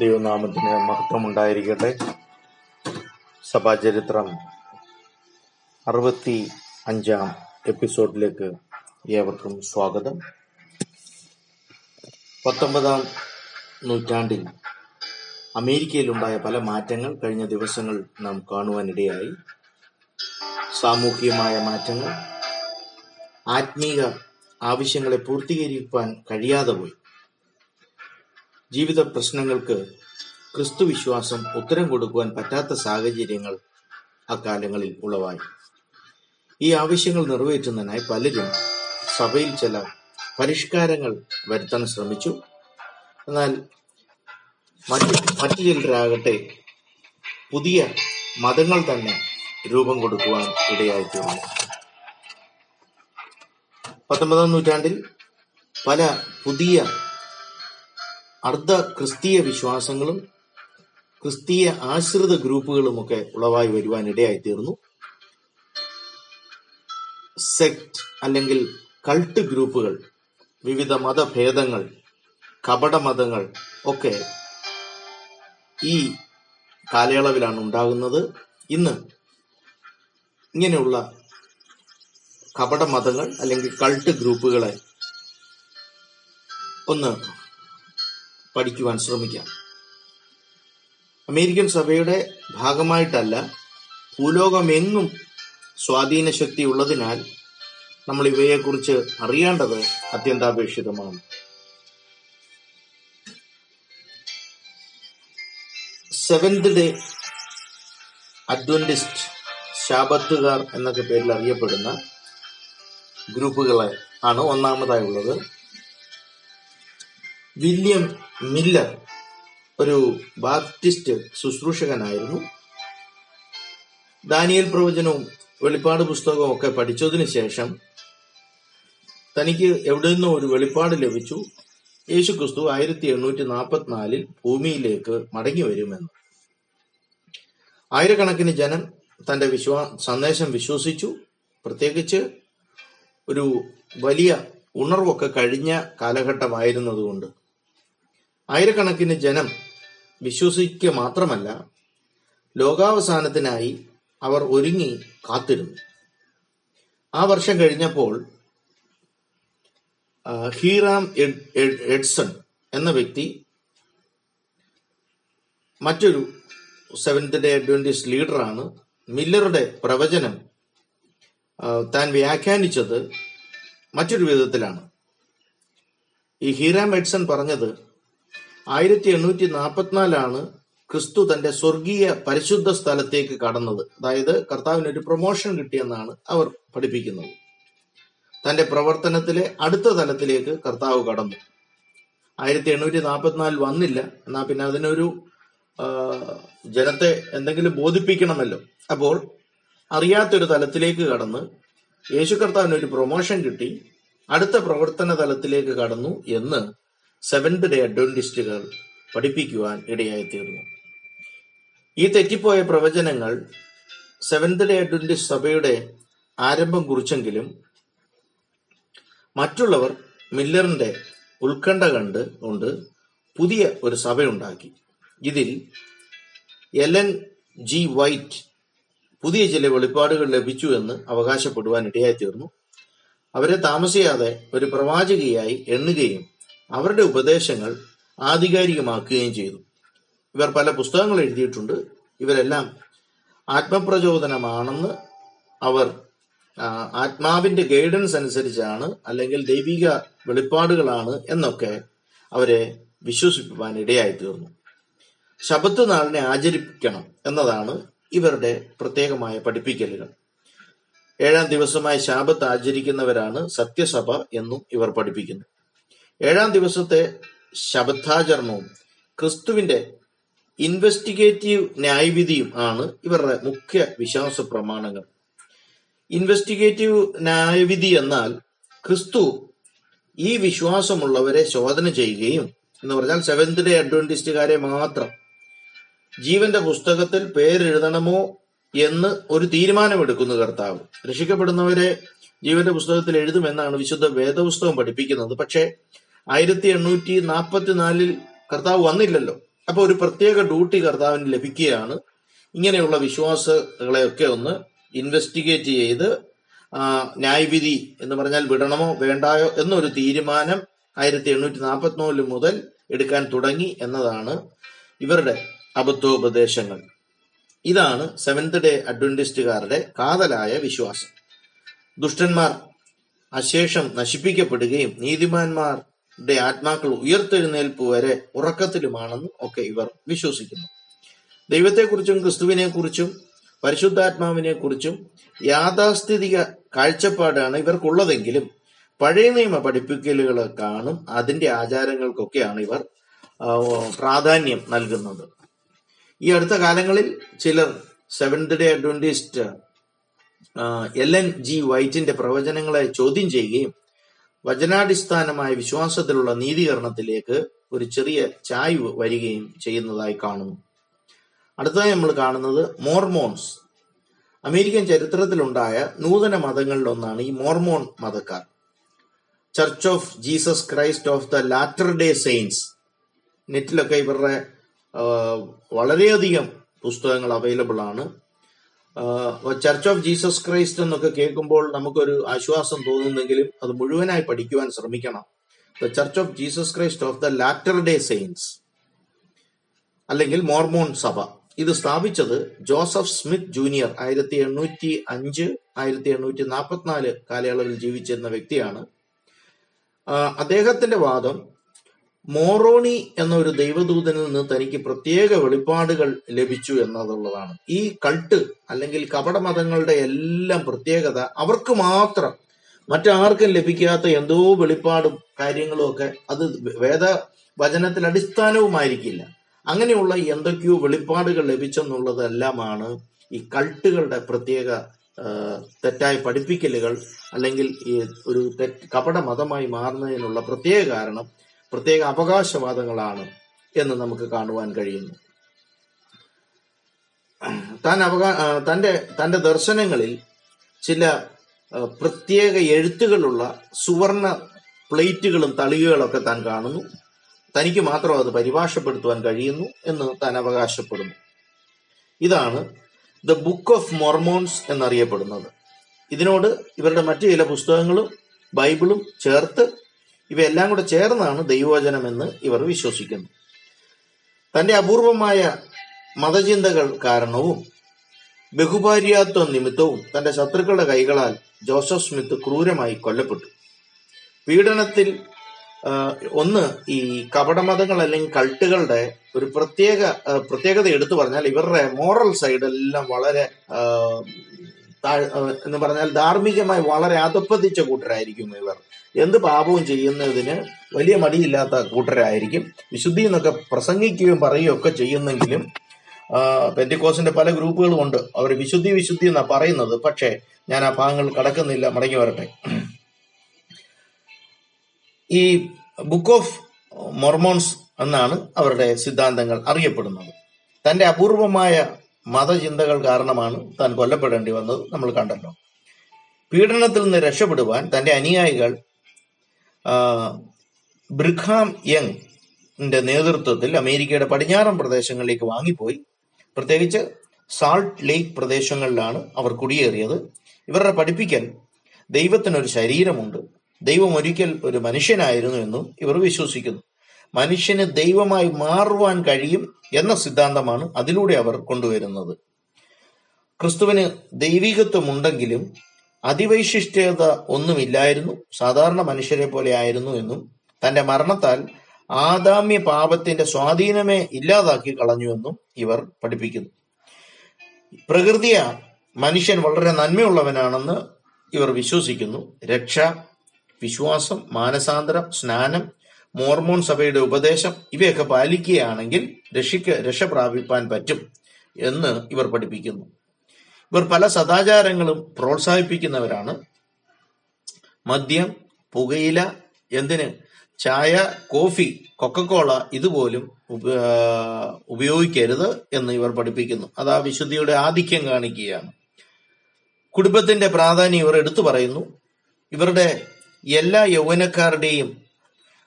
ദൈവനാമത്തിന് മഹത്വമുണ്ടായിരിക്കട്ടെ. സഭാചരിത്രം അറുപത്തി അഞ്ചാം എപ്പിസോഡിലേക്ക് ഏവർക്കും സ്വാഗതം. പത്തൊമ്പതാം നൂറ്റാണ്ടിൽ അമേരിക്കയിലുണ്ടായ പല മാറ്റങ്ങൾ കഴിഞ്ഞ ദിവസങ്ങൾ നാം കാണുവാനിടയായി. സാമൂഹികമായ മാറ്റങ്ങൾ ആത്മീക ആവശ്യങ്ങളെ പൂർത്തീകരിക്കാൻ കഴിയാതെ പോയി. ജീവിത പ്രശ്നങ്ങൾക്ക് ക്രിസ്തു വിശ്വാസം ഉത്തരം കൊടുക്കുവാൻ പറ്റാത്ത സാഹചര്യങ്ങൾ അക്കാലങ്ങളിൽ ഉളവായി. ഈ ആവശ്യങ്ങൾ നിറവേറ്റുന്നതിനായി പലരും സഭയിൽ ചില പരിഷ്കാരങ്ങൾ വരുത്താൻ ശ്രമിച്ചു. എന്നാൽ മറ്റു മറ്റു ചിലരാകട്ടെ പുതിയ മതങ്ങൾ തന്നെ രൂപം കൊടുക്കുവാൻ ഇടയായിത്തീർന്നു. പത്തൊമ്പതാം നൂറ്റാണ്ടിൽ പല പുതിയ അർദ്ധ ക്രിസ്തീയ വിശ്വാസങ്ങളും ക്രിസ്തീയ ആശ്രിത ഗ്രൂപ്പുകളുമൊക്കെ ഉളവായി വരുവാൻ ഇടയായിത്തീർന്നു. സെക്ട് അല്ലെങ്കിൽ കൾട്ട് ഗ്രൂപ്പുകൾ വിവിധ മതഭേദങ്ങൾ കപട മതങ്ങൾ ഒക്കെ ഈ കാലയളവിലാണ് ഉണ്ടാകുന്നത്. ഇന്ന് ഇങ്ങനെയുള്ള കപട മതങ്ങൾ അല്ലെങ്കിൽ കൾട്ട് ഗ്രൂപ്പുകളെ ഒന്ന് പഠിക്കുവാൻ ശ്രമിക്കാം. അമേരിക്കൻ സഭയുടെ ഭാഗമായിട്ടല്ല ഭൂലോകമെങ്ങും സ്വാധീന ശക്തി ഉള്ളതിനാൽ നമ്മൾ ഇവയെക്കുറിച്ച് അറിയേണ്ടത് അത്യന്താപേക്ഷിതമാണ്. സെവന്ത് ഡേ അഡ്വന്റിസ്റ്റ് ശാബത്തുകാർ എന്നൊക്കെ പേരിൽ അറിയപ്പെടുന്ന ഗ്രൂപ്പുകളെ ആണ് ഒന്നാമതായി ഉള്ളത് വില്യം മില്ലർ ഒരു ബാപ്റ്റിസ്റ്റ് ശുശ്രൂഷകനായിരുന്നു. ദാനിയൽ പ്രവചനവും വെളിപ്പാട് പുസ്തകവും ഒക്കെ പഠിച്ചതിന് ശേഷം തനിക്ക് എവിടെ നിന്നോ ഒരു വെളിപ്പാട് ലഭിച്ചു. യേശു ക്രിസ്തു ആയിരത്തി എണ്ണൂറ്റി നാൽപ്പത്തിനാലിൽ ഭൂമിയിലേക്ക് മടങ്ങി വരുമെന്ന്. ആയിരക്കണക്കിന് ജനം തന്റെ വിശ്വാ സന്ദേശം വിശ്വസിച്ചു. പ്രത്യേകിച്ച് ഒരു വലിയ ഉണർവൊക്കെ കഴിഞ്ഞ കാലഘട്ടമായിരുന്നതുകൊണ്ട്. ആയിരക്കണക്കിന് ജനം വിശ്വസിക്കുക മാത്രമല്ല ലോകാവസാനത്തിനായി അവർ ഒരുങ്ങി കാത്തിരുന്നു. ആ വർഷം കഴിഞ്ഞപ്പോൾ ഹീറാം എഡ്- എഡ്- എഡ്സൺ എന്ന വ്യക്തി മറ്റൊരു സെവൻത് ഡേ അഡ്വന്റിസ്റ്റ് ലീഡറാണ്. മില്ലറുടെ പ്രവചനം താൻ വ്യാഖ്യാനിച്ചത് മറ്റൊരു വിധത്തിലാണ്. ഈ ഹീറാം എഡ്സൺ പറഞ്ഞത് ആയിരത്തി എണ്ണൂറ്റി നാൽപ്പത്തിനാലാണ് ക്രിസ്തു തന്റെ സ്വർഗീയ പരിശുദ്ധ സ്ഥലത്തേക്ക് കടന്നത്. അതായത് കർത്താവിന് ഒരു പ്രൊമോഷൻ കിട്ടിയെന്നാണ് അവർ പഠിപ്പിക്കുന്നത്. തന്റെ പ്രവർത്തനത്തിലെ അടുത്ത തലത്തിലേക്ക് കർത്താവ് കടന്നു. ആയിരത്തി എണ്ണൂറ്റി നാൽപ്പത്തിനാലിൽ വന്നില്ല. എന്നാ പിന്നെ അതിനൊരു ജനത്തെ എന്തെങ്കിലും ബോധിപ്പിക്കണമല്ലോ. അപ്പോൾ അറിയാത്തൊരു തലത്തിലേക്ക് കടന്ന് യേശു കർത്താവിന് ഒരു പ്രൊമോഷൻ കിട്ടി. അടുത്ത പ്രവർത്തന തലത്തിലേക്ക് കടന്നു എന്ന് സെവൻത് ഡേ അഡ്വന്റിസ്റ്റുകൾ പഠിപ്പിക്കുവാൻ ഇടയായി തീർന്നു ഈ തെറ്റിപ്പോയ പ്രവചനങ്ങൾ സെവൻത് ഡേ അഡ്വന്റിസ്റ്റ് സഭയുടെ ആരംഭം കുറിച്ചെങ്കിലും മറ്റുള്ളവർ മില്ലറിന്റെ ഉത്കണ്ഠ കണ്ട് കൊണ്ട് പുതിയ ഒരു സഭയുണ്ടാക്കി. ഇതിൽ എലൻ ജി വൈറ്റ് പുതിയ ചില വെളിപ്പാടുകൾ ലഭിച്ചു എന്ന് അവകാശപ്പെടുവാൻ ഇടയായി തീർന്നു അവരെ താമസിയാതെ ഒരു പ്രവാചകയായി എണ്ണുകയും അവരുടെ ഉപദേശങ്ങൾ ആധികാരികമാക്കുകയും ചെയ്തു. ഇവർ പല പുസ്തകങ്ങൾ എഴുതിയിട്ടുണ്ട്. ഇവരെല്ലാം ആത്മപ്രചോദനമാണെന്ന് അവർ ആത്മാവിന്റെ ഗൈഡൻസ് അനുസരിച്ചാണ് അല്ലെങ്കിൽ ദൈവിക വെളിപ്പാടുകളാണ് എന്നൊക്കെ അവരെ വിശ്വസിപ്പിക്കാൻ ഇടയായി തീർന്നു. ശബത്ത് നാളിനെ ആചരിക്കണം എന്നതാണ് ഇവരുടെ പ്രത്യേകമായ പഠിപ്പിക്കലുകൾ. ഏഴാം ദിവസമായി ശാപത്ത് ആചരിക്കുന്നവരാണ് സത്യസഭ എന്നും ഇവർ പഠിപ്പിക്കുന്നു. ഏഴാം ദിവസത്തെ ശബദ്ധാചരണവും ക്രിസ്തുവിന്റെ ഇൻവെസ്റ്റിഗേറ്റീവ് ന്യായവിധിയും ആണ് ഇവരുടെ മുഖ്യ വിശ്വാസ പ്രമാണങ്ങൾ. ഇൻവെസ്റ്റിഗേറ്റീവ് ന്യായവിധി എന്നാൽ ക്രിസ്തു ഈ വിശ്വാസമുള്ളവരെ ശോധന ചെയ്യുകയും എന്ന് പറഞ്ഞാൽ സെവൻത് ഡേ അഡ്വന്റിസ്റ്റുകാരെ മാത്രം ജീവന്റെ പുസ്തകത്തിൽ പേരെഴുതണമോ എന്ന് ഒരു തീരുമാനമെടുക്കുന്നു കർത്താവ്. രക്ഷിക്കപ്പെടുന്നവരെ ജീവന്റെ പുസ്തകത്തിൽ എഴുതുമെന്നാണ് വിശുദ്ധ വേദപുസ്തകം പഠിപ്പിക്കുന്നത്. പക്ഷേ ആയിരത്തി എണ്ണൂറ്റി നാൽപ്പത്തിനാലിൽ കർത്താവ് വന്നില്ലല്ലോ. അപ്പൊ ഒരു പ്രത്യേക ഡ്യൂട്ടി കർത്താവിന് ലഭിക്കുകയാണ്. ഇങ്ങനെയുള്ള വിശ്വാസങ്ങളെയൊക്കെ ഒന്ന് ഇൻവെസ്റ്റിഗേറ്റ് ചെയ്ത് ന്യായവിധി എന്ന് പറഞ്ഞാൽ വിടണമോ വേണ്ടായോ എന്നൊരു തീരുമാനം ആയിരത്തി എണ്ണൂറ്റി നാൽപ്പത്തിനാല് മുതൽ എടുക്കാൻ തുടങ്ങി എന്നതാണ് ഇവരുടെ അബദ്ധോപദേശങ്ങൾ. ഇതാണ് സെവൻത് ഡേ അഡ്വന്റിസ്റ്റുകാരുടെ കാതലായ വിശ്വാസം. ദുഷ്ടന്മാർ. അശേഷം നശിപ്പിക്കപ്പെടുകയും നീതിമാന്മാരുടെ ആത്മാക്കൾ ഉയർത്തെഴുന്നേൽപ്പ് വരെ ഉറക്കത്തിലുമാണെന്ന് ഒക്കെ ഇവർ വിശ്വസിക്കുന്നു. ദൈവത്തെക്കുറിച്ചും ക്രിസ്തുവിനെ കുറിച്ചും പരിശുദ്ധാത്മാവിനെ കുറിച്ചും യാഥാസ്ഥിതിക കാഴ്ചപ്പാടാണ് ഇവർക്കുള്ളതെങ്കിലും പഴയ നിയമ പഠിപ്പിക്കലുകൾ കാണും അതിന്റെ ആചാരങ്ങൾക്കൊക്കെയാണ് ഇവർ പ്രാധാന്യം നൽകുന്നത്. ഈ അടുത്ത കാലങ്ങളിൽ ചിലർ Seventh Day Adventist Ellen G വൈറ്റിന്റെ പ്രവചനങ്ങളെ ചോദ്യം ചെയ്യുകയും വചനാടിസ്ഥാനമായ വിശ്വാസത്തിലുള്ള നീതീകരണത്തിലേക്ക് ഒരു ചെറിയ ചായ്വ് വരികയും ചെയ്യുന്നതായി കാണുന്നു. അടുത്തതായി നമ്മൾ കാണുന്നത് മോർമോൺസ്. അമേരിക്കൻ ചരിത്രത്തിലുണ്ടായ നൂതന മതങ്ങളിലൊന്നാണ് ഈ Mormon മതക്കാർ. Church of Jesus Christ of the Latter Day Saints നെറ്റിലൊക്കെ ഇവരുടെ വളരെയധികം പുസ്തകങ്ങൾ അവൈലബിൾ ആണ്. ചർച്ച് ഓഫ് ജീസസ് ക്രൈസ്റ്റ് എന്നൊക്കെ കേൾക്കുമ്പോൾ നമുക്കൊരു ആശ്വാസം തോന്നുന്നെങ്കിലും അത് മുഴുവനായി പഠിക്കുവാൻ ശ്രമിക്കണം. The Church of Jesus Christ of the Latter Day Saints അല്ലെങ്കിൽ മോർമോൺ സഭ. ഇത് സ്ഥാപിച്ചത് ജോസഫ് സ്മിത്ത് ജൂനിയർ ആയിരത്തി എണ്ണൂറ്റി അഞ്ച് ആയിരത്തി എണ്ണൂറ്റി നാൽപ്പത്തിനാല് കാലയളവിൽ ജീവിച്ചിരുന്ന വ്യക്തിയാണ്. അദ്ദേഹത്തിന്റെ വാദം മോറോണി എന്നൊരു ദൈവദൂതനിൽ നിന്ന് തനിക്ക് പ്രത്യേക വെളിപ്പാടുകൾ ലഭിച്ചു എന്നതുള്ളതാണ്. ഈ കൾട്ട് അല്ലെങ്കിൽ കപടമതങ്ങളുടെ എല്ലാം പ്രത്യേകത അവർക്ക് മാത്രം. മറ്റാർക്കും ലഭിക്കാത്ത എന്തോ വെളിപ്പാടും കാര്യങ്ങളും ഒക്കെ അത് വേദ വചനത്തിൽ അടിസ്ഥാനവുമായിരിക്കില്ല. അങ്ങനെയുള്ള എന്തൊക്കെയോ വെളിപ്പാടുകൾ ലഭിച്ചെന്നുള്ളതെല്ലാമാണ് ഈ കൾട്ടുകളുടെ പ്രത്യേക തെറ്റായ പഠിപ്പിക്കലുകൾ അല്ലെങ്കിൽ ഈ ഒരു തെറ്റ് കപട മതമായി മാറുന്നതിനുള്ള പ്രത്യേക കാരണം പ്രത്യേക അവകാശവാദങ്ങളാണ് എന്ന് നമുക്ക് കാണുവാൻ കഴിയുന്നു. താൻ അവകാ തന്റെ തന്റെ ദർശനങ്ങളിൽ ചില പ്രത്യേക എഴുത്തുകളുള്ള സുവർണ പ്ലേറ്റുകളും തളികകളൊക്കെ താൻ കാണുന്നു. തനിക്ക് മാത്രം അത് പരിഭാഷപ്പെടുത്തുവാൻ കഴിയുന്നു എന്ന് താൻ അവകാശപ്പെടുന്നു. ഇതാണ് ദ ബുക്ക് ഓഫ് മൊർമോൺസ് എന്നറിയപ്പെടുന്നത്. ഇതിനോട് ഇവരുടെ മറ്റു ചില പുസ്തകങ്ങളും ബൈബിളും ചേർത്ത് ഇവയെല്ലാം കൂടെ ചേർന്നാണ് ദൈവവചനം എന്ന് ഇവർ വിശ്വസിക്കുന്നു. തന്റെ അപൂർവമായ മതചിന്തകൾ കാരണവും ബഹുഭാര്യാത്വ നിമിത്തവും തന്റെ ശത്രുക്കളുടെ കൈകളാൽ ജോസഫ് സ്മിത്ത് ക്രൂരമായി കൊല്ലപ്പെട്ടു. പീഡനത്തിൽ ഒന്ന് ഈ കപടമതങ്ങൾ അല്ലെങ്കിൽ കൾട്ടുകളുടെ ഒരു പ്രത്യേക പ്രത്യേകത എടുത്തു പറഞ്ഞാൽ ഇവരുടെ മോറൽ സൈഡ് എല്ലാം വളരെ എന്ന് പറഞ്ഞാൽ ധാർമ്മികമായി വളരെ അധപ്പതിച്ച കൂട്ടരായിരിക്കും ഇവർ. എന്ത് പാപവും ചെയ്യുന്നതിന് വലിയ മടിയില്ലാത്ത കൂട്ടരായിരിക്കും. വിശുദ്ധി എന്നൊക്കെ പ്രസംഗിക്കുകയും പറയുകയും ഒക്കെ ചെയ്യുന്നെങ്കിലും പെന്റിക്കോസിന്റെ പല ഗ്രൂപ്പുകളും ഉണ്ട്. അവർ വിശുദ്ധി വിശുദ്ധി എന്നാ പറയുന്നത്. പക്ഷേ ഞാൻ ആ ഭാഗങ്ങൾ കടക്കുന്നില്ല. മടങ്ങി വരട്ടെ. ഈ ബുക്ക് ഓഫ് മൊർമോൺസ് എന്നാണ് അവരുടെ സിദ്ധാന്തങ്ങൾ അറിയപ്പെടുന്നത്. തന്റെ അപൂർവമായ മതചിന്തകൾ കാരണമാണ് താൻ കൊല്ലപ്പെടേണ്ടി വന്നത്. നമ്മൾ കണ്ടല്ലോ. പീഡനത്തിൽ നിന്ന് രക്ഷപ്പെടുവാൻ തന്റെ അനുയായികൾ ബ്രിഖാം യങ് നേതൃത്വത്തിൽ അമേരിക്കയുടെ പടിഞ്ഞാറൻ പ്രദേശങ്ങളിലേക്ക് വാങ്ങിപ്പോയി. പ്രത്യേകിച്ച് സാൾട്ട് ലേക്ക് പ്രദേശങ്ങളിലാണ് അവർ കുടിയേറിയത്. ഇവരുടെ പഠിപ്പിക്കൽ ദൈവത്തിനൊരു ശരീരമുണ്ട്. ദൈവം ഒരിക്കൽ ഒരു മനുഷ്യനായിരുന്നു എന്നും ഇവർ വിശ്വസിക്കുന്നു. മനുഷ്യന് ദൈവമായി മാറുവാൻ കഴിയും എന്ന സിദ്ധാന്തമാണ് അതിലൂടെ അവർ കൊണ്ടുവരുന്നത്. ക്രിസ്തുവിന് ദൈവികത്വമുണ്ടെങ്കിലും അതിവൈശിഷ്ട്യത ഒന്നുമില്ലായിരുന്നു. സാധാരണ മനുഷ്യരെ പോലെ ആയിരുന്നു എന്നും തന്റെ മരണത്താൽ ആദാമ്യ പാപത്തിന്റെ സ്വാധീനമേ ഇല്ലാതാക്കി കളഞ്ഞുവെന്നും ഇവർ പഠിപ്പിക്കുന്നു. പ്രകൃതിയ മനുഷ്യൻ വളരെ നന്മയുള്ളവനാണെന്ന് ഇവർ വിശ്വസിക്കുന്നു. രക്ഷ വിശ്വാസം മാനസാന്തരം സ്നാനം മോർമോൺ സഭയുടെ ഉപദേശം ഇവയൊക്കെ പാലിക്കുകയാണെങ്കിൽ രക്ഷിക്ക് രക്ഷ പ്രാപിപ്പാൻ പറ്റും എന്ന് ഇവർ പഠിപ്പിക്കുന്നു. ഇവർ പല സദാചാരങ്ങളും പ്രോത്സാഹിപ്പിക്കുന്നവരാണ്. മദ്യം പുകയില എന്തിന്? ചായ കോഫി കൊക്കക്കോള ഇതുപോലും ഉപ- ഉപയോഗിക്കരുത് എന്ന് ഇവർ പഠിപ്പിക്കുന്നു. അത് ആ വിശുദ്ധിയുടെ ആധിക്യം കാണിക്കുകയാണ്. കുടുംബത്തിന്റെ പ്രാധാന്യം ഇവർ എടുത്തു പറയുന്നു. ഇവരുടെ എല്ലാ യൗവനക്കാരുടെയും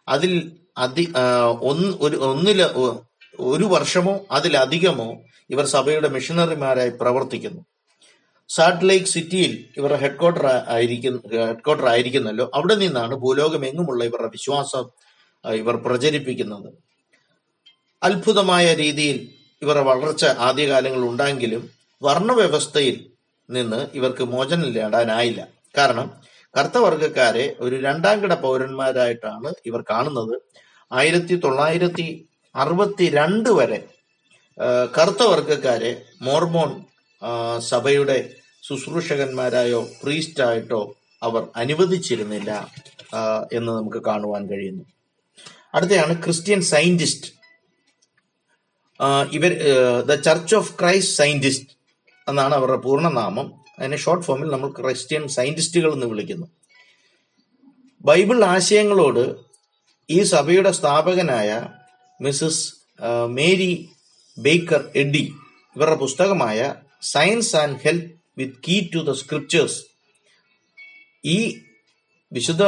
അതിൽ അതി ഒന്ന് ഒരു ഒന്നില ഒരു വർഷമോ അതിലധികമോ ഇവർ സഭയുടെ മിഷണറിമാരായി പ്രവർത്തിക്കുന്നു. സാൾട്ട് ലേക്ക് സിറ്റിയിൽ ഇവരുടെ ഹെഡ്ക്വാർട്ടർ ആയിരിക്കുന്ന ഹെഡ് ക്വാർട്ടർ ആയിരിക്കുന്നല്ലോ. അവിടെ നിന്നാണ് ഭൂലോകമെങ്ങുമുള്ള ഇവരുടെ വിശ്വാസം ഇവർ പ്രചരിപ്പിക്കുന്നത്. അത്ഭുതമായ രീതിയിൽ ഇവരുടെ വളർച്ച ആദ്യകാലങ്ങൾ ഉണ്ടെങ്കിലും വർണവ്യവസ്ഥയിൽ നിന്ന് ഇവർക്ക് മോചനം നേടാനായില്ല. കാരണം കറുത്തവർഗക്കാരെ ഒരു രണ്ടാം കിട പൗരന്മാരായിട്ടാണ് ഇവർ കാണുന്നത്. ആയിരത്തി തൊള്ളായിരത്തി അറുപത്തി രണ്ട് വരെ കറുത്തവർഗക്കാരെ കറുത്ത വർഗക്കാരെ മോർമോൺ സഭയുടെ ശുശ്രൂഷകന്മാരായോ പ്രീസ്റ്റായിട്ടോ അവർ അനുവദിച്ചിരുന്നില്ല എന്ന് നമുക്ക് കാണുവാൻ കഴിയുന്നു. അടുത്തയാണ് ക്രിസ്ത്യൻ സയന്റിസ്റ്റ്. ഇവർ the Church of Christ Scientist എന്നാണ് അവരുടെ പൂർണനാമം. അതിനെ ഷോർട്ട് ഫോമിൽ നമ്മൾ ക്രിസ്ത്യൻ സയന്റിസ്റ്റുകൾ എന്ന് വിളിക്കുന്നു. ബൈബിൾ ആശയങ്ങളോട് ഈ സഭയുടെ സ്ഥാപകനായ മിസസ് മേരി ബേക്കർ എഡി ഇവരുടെ പുസ്തകമായ Science and Health with Key to the Scriptures ഈ വിശുദ്ധ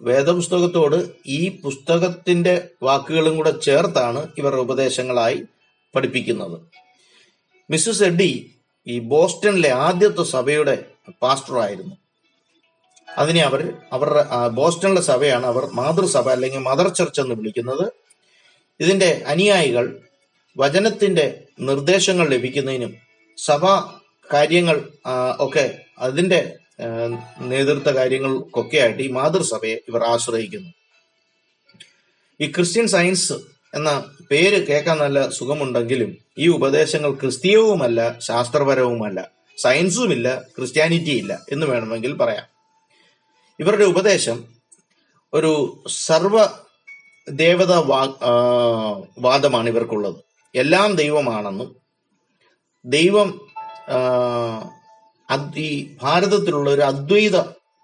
വേദപുസ്തകത്തോട് ഈ പുസ്തകത്തിന്റെ വാക്കുകളും കൂടെ ചേർത്താണ് ഇവരുടെ ഉപദേശങ്ങളായി പഠിപ്പിക്കുന്നത്. മിസ്സസ് എഡി ഈ ബോസ്റ്റണിലെ ആദ്യത്തെ സഭയുടെ പാസ്റ്റർ ആയിരുന്നു. അതിനെ അവർ അവരുടെ ബോസ്റ്റണിലെ സഭയാണ് അവർ മാതൃസഭ അല്ലെങ്കിൽ മദർ ചർച്ച് എന്ന് വിളിക്കുന്നത്. ഇതിന്റെ അനുയായികൾ വചനത്തിന്റെ നിർദ്ദേശങ്ങൾ ലഭിക്കുന്നതിനും സഭ കാര്യങ്ങൾ ഒക്കെ അതിന്റെ നേതൃത്വ കാര്യങ്ങൾക്കൊക്കെ ആയിട്ട് ഈ മാതൃസഭയെ ഇവർ ആശ്രയിക്കുന്നു. ഈ ക്രിസ്ത്യൻ സയൻസ് എന്ന പേര് കേൾക്കാൻ നല്ല സുഖമുണ്ടെങ്കിലും ഈ ഉപദേശങ്ങൾ ക്രിസ്തീയവുമല്ല ശാസ്ത്രപരവുമല്ല. സയൻസുമില്ല ക്രിസ്ത്യാനിറ്റി ഇല്ല എന്ന് വേണമെങ്കിൽ പറയാം. ഇവരുടെ ഉപദേശം ഒരു സർവ ദേവത വാദമാണ് ഇവർക്കുള്ളത്. എല്ലാം ദൈവമാണെന്നും ദൈവം ഈ ഭാരതത്തിലുള്ള ഒരു അദ്വൈത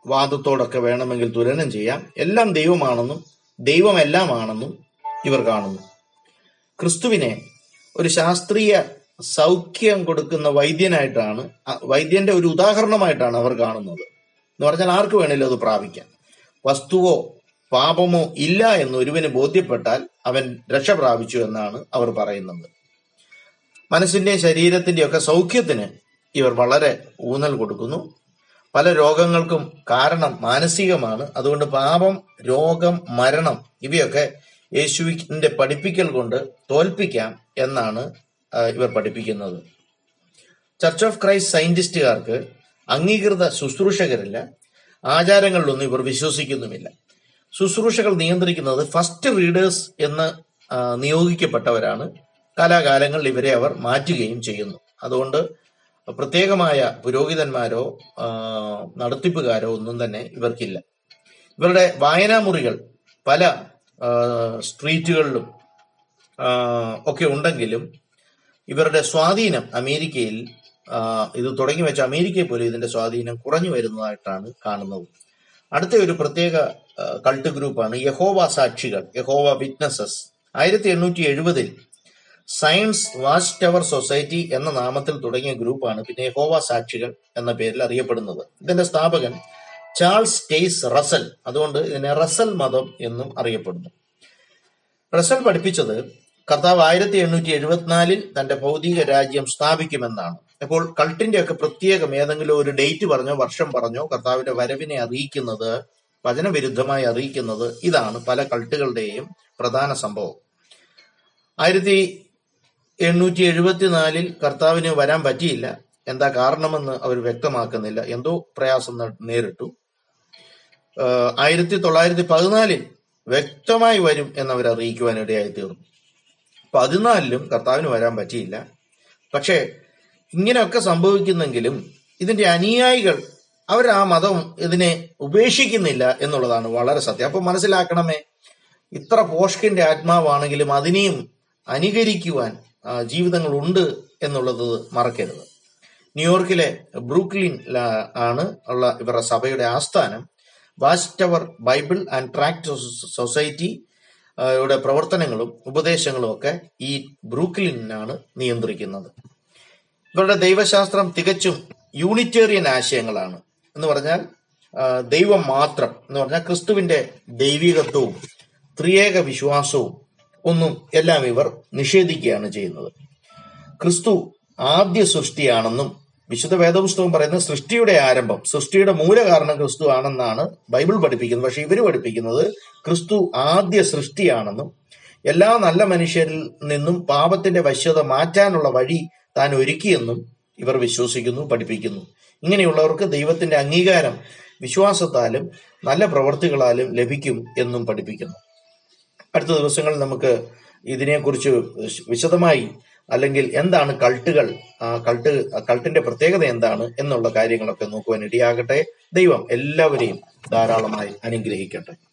വാദത്തോടൊക്കെ വേണമെങ്കിൽ തുലനം ചെയ്യാം. എല്ലാം ദൈവമാണെന്നും ദൈവം എല്ലാമാണെന്നും ഇവർ കാണുന്നു. ക്രിസ്തുവിനെ ഒരു ശാസ്ത്രീയ സൗഖ്യം കൊടുക്കുന്ന വൈദ്യനായിട്ടാണ് വൈദ്യന്റെ ഒരു ഉദാഹരണമായിട്ടാണ് അവർ കാണുന്നത്. എന്ന് പറഞ്ഞാൽ ആർക്ക് വേണേലും അത് പ്രാപിക്കാം. വസ്തുവോ പാപമോ ഇല്ല എന്ന് ഒരുവന് ബോധ്യപ്പെട്ടാൽ അവൻ രക്ഷ പ്രാപിച്ചു എന്നാണ് അവർ പറയുന്നത്. മനസ്സിന്റെയും ശരീരത്തിന്റെയും ഒക്കെ സൗഖ്യത്തിന് ഇവർ വളരെ ഊന്നൽ കൊടുക്കുന്നു. പല രോഗങ്ങൾക്കും കാരണം മാനസികമാണ്. അതുകൊണ്ട് പാപം രോഗം മരണം ഇവയൊക്കെ യേശുവിന്റെ പഠിപ്പിക്കൽ കൊണ്ട് തോൽപ്പിക്കാം എന്നാണ് ഇവർ പഠിപ്പിക്കുന്നത്. ചർച്ച് ഓഫ് ക്രൈസ്റ്റ് സയന്റിസ്റ്റുകാർക്ക് അംഗീകൃത ശുശ്രൂഷകരില്ല. ആചാരങ്ങളിലൊന്നും ഇവർ വിശ്വസിക്കുന്നുമില്ല. ശുശ്രൂഷകൾ നിയന്ത്രിക്കുന്നത് ഫസ്റ്റ് റീഡേഴ്സ് എന്ന് നിയോഗിക്കപ്പെട്ടവരാണ്. കാലാകാലങ്ങളിൽ ഇവരെ അവർ മാറ്റുകയും ചെയ്യുന്നു. അതുകൊണ്ട് പ്രത്യേകമായ പുരോഹിതന്മാരോ നടത്തിപ്പുകാരോ ഒന്നും തന്നെ ഇവർക്കില്ല. ഇവരുടെ വായനാമുറികൾ പല സ്ട്രീറ്റുകളിലും ഒക്കെ ഉണ്ടെങ്കിലും ഇവരുടെ സ്വാധീനം അമേരിക്കയിൽ ഇത് തുടങ്ങി വെച്ച അമേരിക്കയെ പോലും ഇതിന്റെ സ്വാധീനം കുറഞ്ഞു വരുന്നതായിട്ടാണ് കാണുന്നത്. അടുത്ത ഒരു പ്രത്യേക കൾട്ട് ഗ്രൂപ്പാണ് യഹോവ സാക്ഷികൾ യഹോവ വിറ്റ്നസസ്. ആയിരത്തി എണ്ണൂറ്റി എഴുപതിൽ സയൻസ് വാച്ച് ടവർ സൊസൈറ്റി എന്ന നാമത്തിൽ തുടങ്ങിയ ഗ്രൂപ്പാണ് പിന്നെ ഹോവ സാക്ഷികൾ എന്ന പേരിൽ അറിയപ്പെടുന്നത്. ഇതിന്റെ സ്ഥാപകൻ ചാൾസ് ടേസ് റസൽ അതുകൊണ്ട് ഇതിനെ റസൽ മതം എന്നും അറിയപ്പെടുന്നു. റസൽ പഠിപ്പിച്ചത് കർത്താവ് ആയിരത്തി എണ്ണൂറ്റി എഴുപത്തിനാലിൽ തന്റെ ഭൗതിക രാജ്യം സ്ഥാപിക്കുമെന്നാണ്. അപ്പോൾ കൾട്ടിന്റെ ഒക്കെ പ്രത്യേകം ഏതെങ്കിലും ഒരു ഡേറ്റ് പറഞ്ഞോ വർഷം പറഞ്ഞോ കർത്താവിന്റെ വരവിനെ അറിയിക്കുന്നത് വചനവിരുദ്ധമായി അറിയിക്കുന്നത് ഇതാണ് പല കൾട്ടുകളുടെയും പ്രധാന സംഭവം. ആയിരത്തി എണ്ണൂറ്റി എഴുപത്തിനാലിൽ കർത്താവിന് വരാൻ പറ്റിയില്ല. എന്താ കാരണമെന്ന് അവർ വ്യക്തമാക്കുന്നില്ല. എന്തോ പ്രയാസം നേരിട്ടു. ആയിരത്തി തൊള്ളായിരത്തി പതിനാലിൽ വ്യക്തമായി വരും എന്നവർ അറിയിക്കുവാൻ ഇടയായി തീർന്നു പതിനാലിലും കർത്താവിന് വരാൻ പറ്റിയില്ല. പക്ഷേ ഇങ്ങനെയൊക്കെ സംഭവിക്കുന്നെങ്കിലും ഇതിന്റെ അനുയായികൾ അവർ ആ മതം ഇതിനെ ഉപേക്ഷിക്കുന്നില്ല എന്നുള്ളതാണ് വളരെ സത്യം. അപ്പൊ മനസ്സിലാക്കണമേ ഇത്ര പോഷ്കിന്റെ ആത്മാവാണെങ്കിലും അതിനെയും അനുകരിക്കുവാൻ ജീവിതങ്ങളുണ്ട് എന്നുള്ളത് മറക്കരുത്. ന്യൂയോർക്കിലെ ബ്രൂക്ലിൻ ആണ് ഉള്ള ഇവരുടെ സഭയുടെ ആസ്ഥാനം. Watch Tower Bible and Tract Society യുടെ പ്രവർത്തനങ്ങളും ഉപദേശങ്ങളും ഒക്കെ ഈ ബ്രൂക്ലിനാണ് നിയന്ത്രിക്കുന്നത്. ഇവരുടെ ദൈവശാസ്ത്രം തികച്ചും യൂണിറ്റേറിയൻ ആശയങ്ങളാണ്. എന്ന് പറഞ്ഞാൽ ദൈവം മാത്രം. എന്ന് പറഞ്ഞാൽ ക്രിസ്തുവിന്റെ ദൈവികത്വവും ത്രിയേക വിശ്വാസവും ഒന്നും എല്ലാം ഇവർ നിഷേധിക്കുകയാണ് ചെയ്യുന്നത്. ക്രിസ്തു ആദ്യ സൃഷ്ടിയാണെന്നും വിശുദ്ധ വേദപുസ്തകം പറയുന്ന സൃഷ്ടിയുടെ ആരംഭം സൃഷ്ടിയുടെ മൂലകാരണം ക്രിസ്തു ആണെന്നാണ് ബൈബിൾ പഠിപ്പിക്കുന്നത്. പക്ഷെ ഇവർ പഠിപ്പിക്കുന്നത് ക്രിസ്തു ആദ്യ സൃഷ്ടിയാണെന്നും എല്ലാ നല്ല മനുഷ്യരിൽ നിന്നും പാപത്തിന്റെ വശ്യത മാറ്റാനുള്ള വഴി താൻ ഒരുക്കിയെന്നും ഇവർ വിശ്വസിക്കുന്നു പഠിപ്പിക്കുന്നു. ഇങ്ങനെയുള്ളവർക്ക് ദൈവത്തിന്റെ അംഗീകാരം വിശ്വാസത്താലും നല്ല പ്രവർത്തികളാലും ലഭിക്കും എന്നും പഠിപ്പിക്കുന്നു. അടുത്ത ദിവസങ്ങളിൽ നമുക്ക് ഇതിനെക്കുറിച്ച് വിശദമായി അല്ലെങ്കിൽ എന്താണ് കൾട്ടുകൾ കൾട്ട് കൾട്ടിന്റെ പ്രത്യേകത എന്താണ് എന്നുള്ള കാര്യങ്ങളൊക്കെ നോക്കുവാൻ ഇടയാകട്ടെ. ദൈവം എല്ലാവരെയും ധാരാളമായി അനുഗ്രഹിക്കട്ടെ.